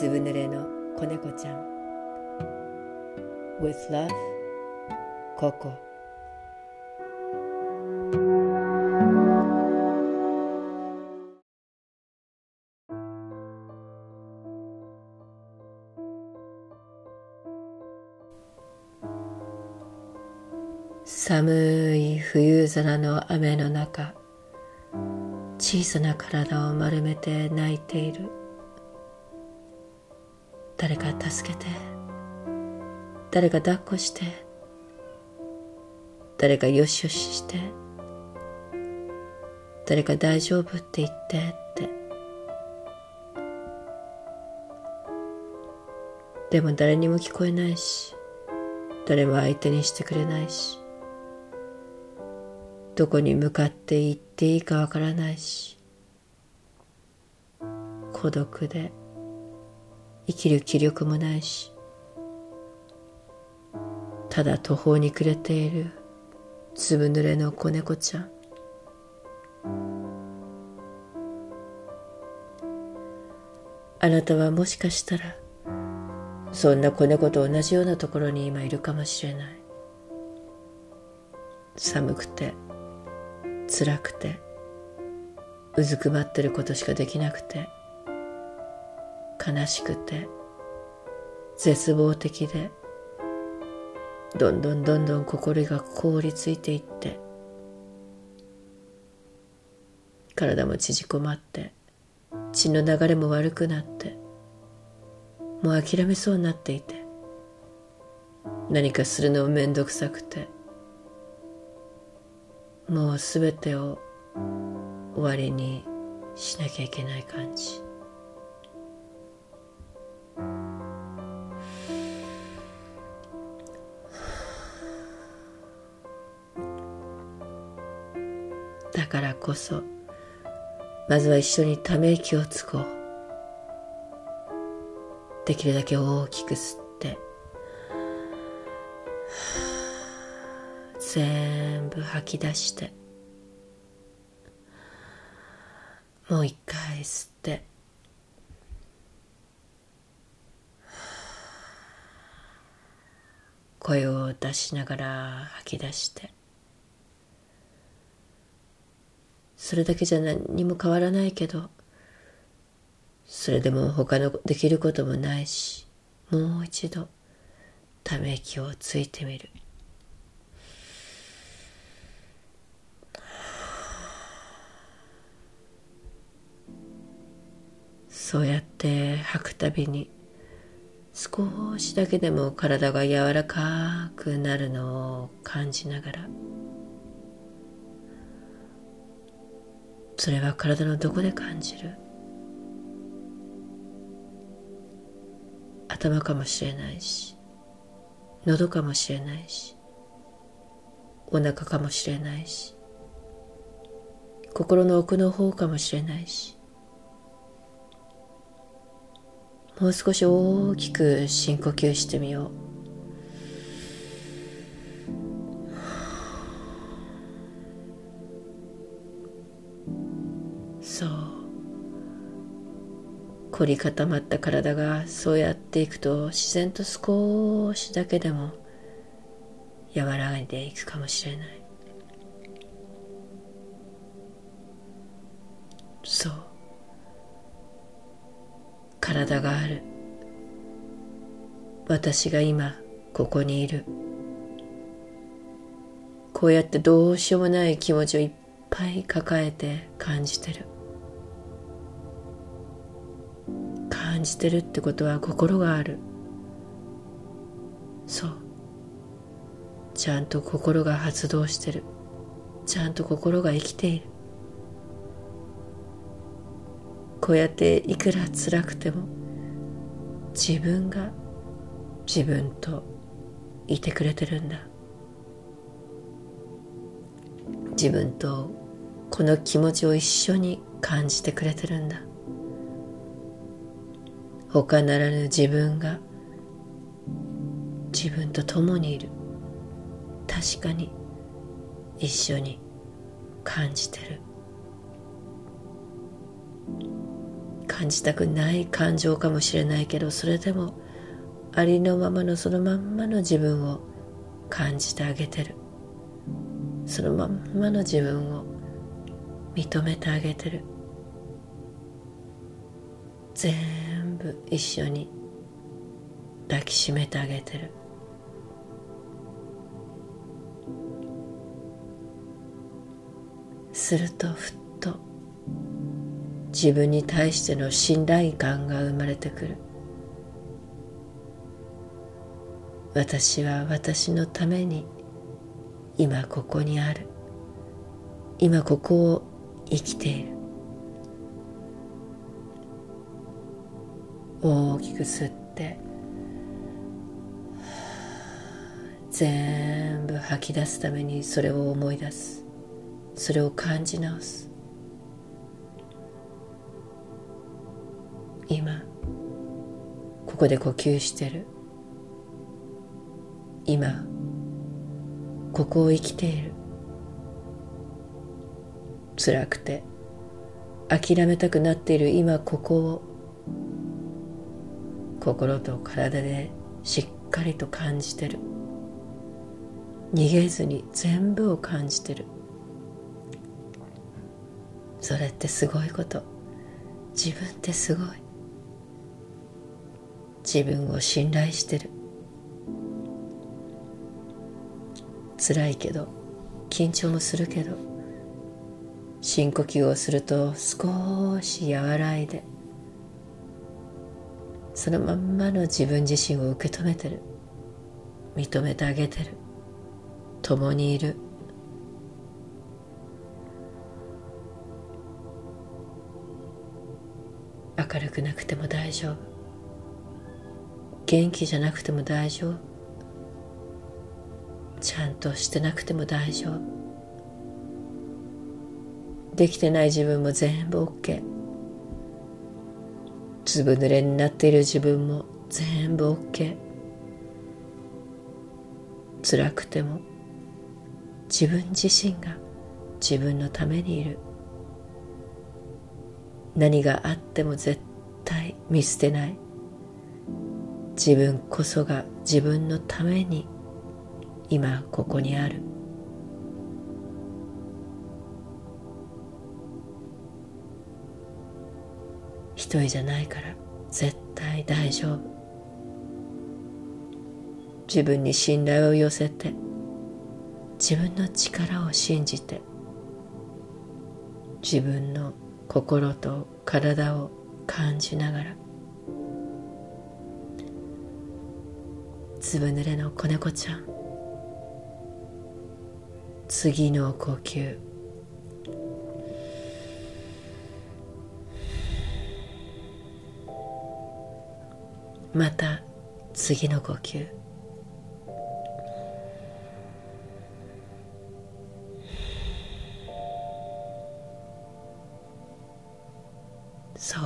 ずぶ濡れの子猫ちゃん。With love ココ寒い冬空の雨の中小さな体を丸めて泣いている。誰か助けて。誰か抱っこして。誰かよしよしして。誰か大丈夫って言ってって。でも誰にも聞こえないし。誰も相手にしてくれないし。どこに向かって行っていいかわからないし。孤独で。生きる気力もないしただ途方に暮れているずぶ濡れの子猫ちゃん。あなたはもしかしたらそんな子猫と同じようなところに今いるかもしれない。寒くて辛くてうずくまってることしかできなくて。悲しくて絶望的でどんどんどんどん心が凍りついていって体も縮こまって血の流れも悪くなってもう諦めそうになっていて何かするのもめんどくさくてもうすべてを終わりにしなきゃいけない感じ。からこそまずは一緒にため息をつこう。できるだけ大きく吸って全部吐き出してもう一回吸って声を出しながら吐き出して。それだけじゃ何も変わらないけどそれでも他のできることもないしもう一度ため息をついてみる。そうやって吐くたびに少しだけでも体が柔らかくなるのを感じながらそれは体のどこで感じる？頭かもしれないし喉かもしれないしお腹かもしれないし心の奥の方かもしれないしもう少し大きく深呼吸してみよう。凝り固まった体がそうやっていくと自然と少しだけでも和らいでいくかもしれない。そう。体がある。私が今ここにいる。こうやってどうしようもない気持ちをいっぱい抱えて感じてる。感じてるってことは心がある。そう。ちゃんと心が発動してる。ちゃんと心が生きている。こうやっていくら辛くても自分が自分といてくれてるんだ。自分とこの気持ちを一緒に感じてくれてるんだ。他ならぬ自分が自分と共にいる。確かに一緒に感じてる。感じたくない感情かもしれないけどそれでもありのままのそのまんまの自分を感じてあげてる。そのまんまの自分を認めてあげてる。全部一緒に抱きしめてあげてる。するとふっと自分に対しての信頼感が生まれてくる。私は私のために今ここにある。今ここを生きている。大きく吸って全部吐き出すためにそれを思い出す。それを感じ直す。今ここで呼吸してる。今ここを生きている。辛くて諦めたくなっている今ここを心と体でしっかりと感じてる。逃げずに全部を感じてる。それってすごいこと。自分ってすごい。自分を信頼してる。辛いけど緊張もするけど深呼吸をすると少し和らいでそのまんまの自分自身を受け止めてる。認めてあげてる。共にいる。明るくなくても大丈夫。元気じゃなくても大丈夫。ちゃんとしてなくても大丈夫。できてない自分も全部 OK ずぶ濡れになっている自分も全部 OK 辛くても自分自身が自分のためにいる。何があっても絶対見捨てない。自分こそが自分のために今ここにある。一人じゃないから絶対大丈夫。自分に信頼を寄せて自分の力を信じて自分の心と体を感じながらずぶ濡れの子猫ちゃん次の呼吸また次の呼吸。そう。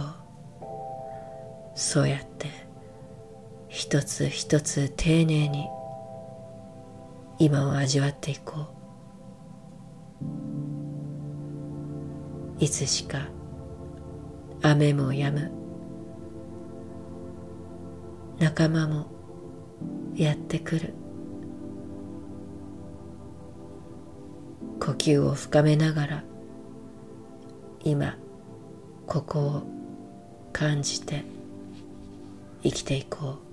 そうやって一つ一つ丁寧に今を味わっていこう。いつしか雨も止む。仲間もやってくる。呼吸を深めながら今ここを感じて生きていこう。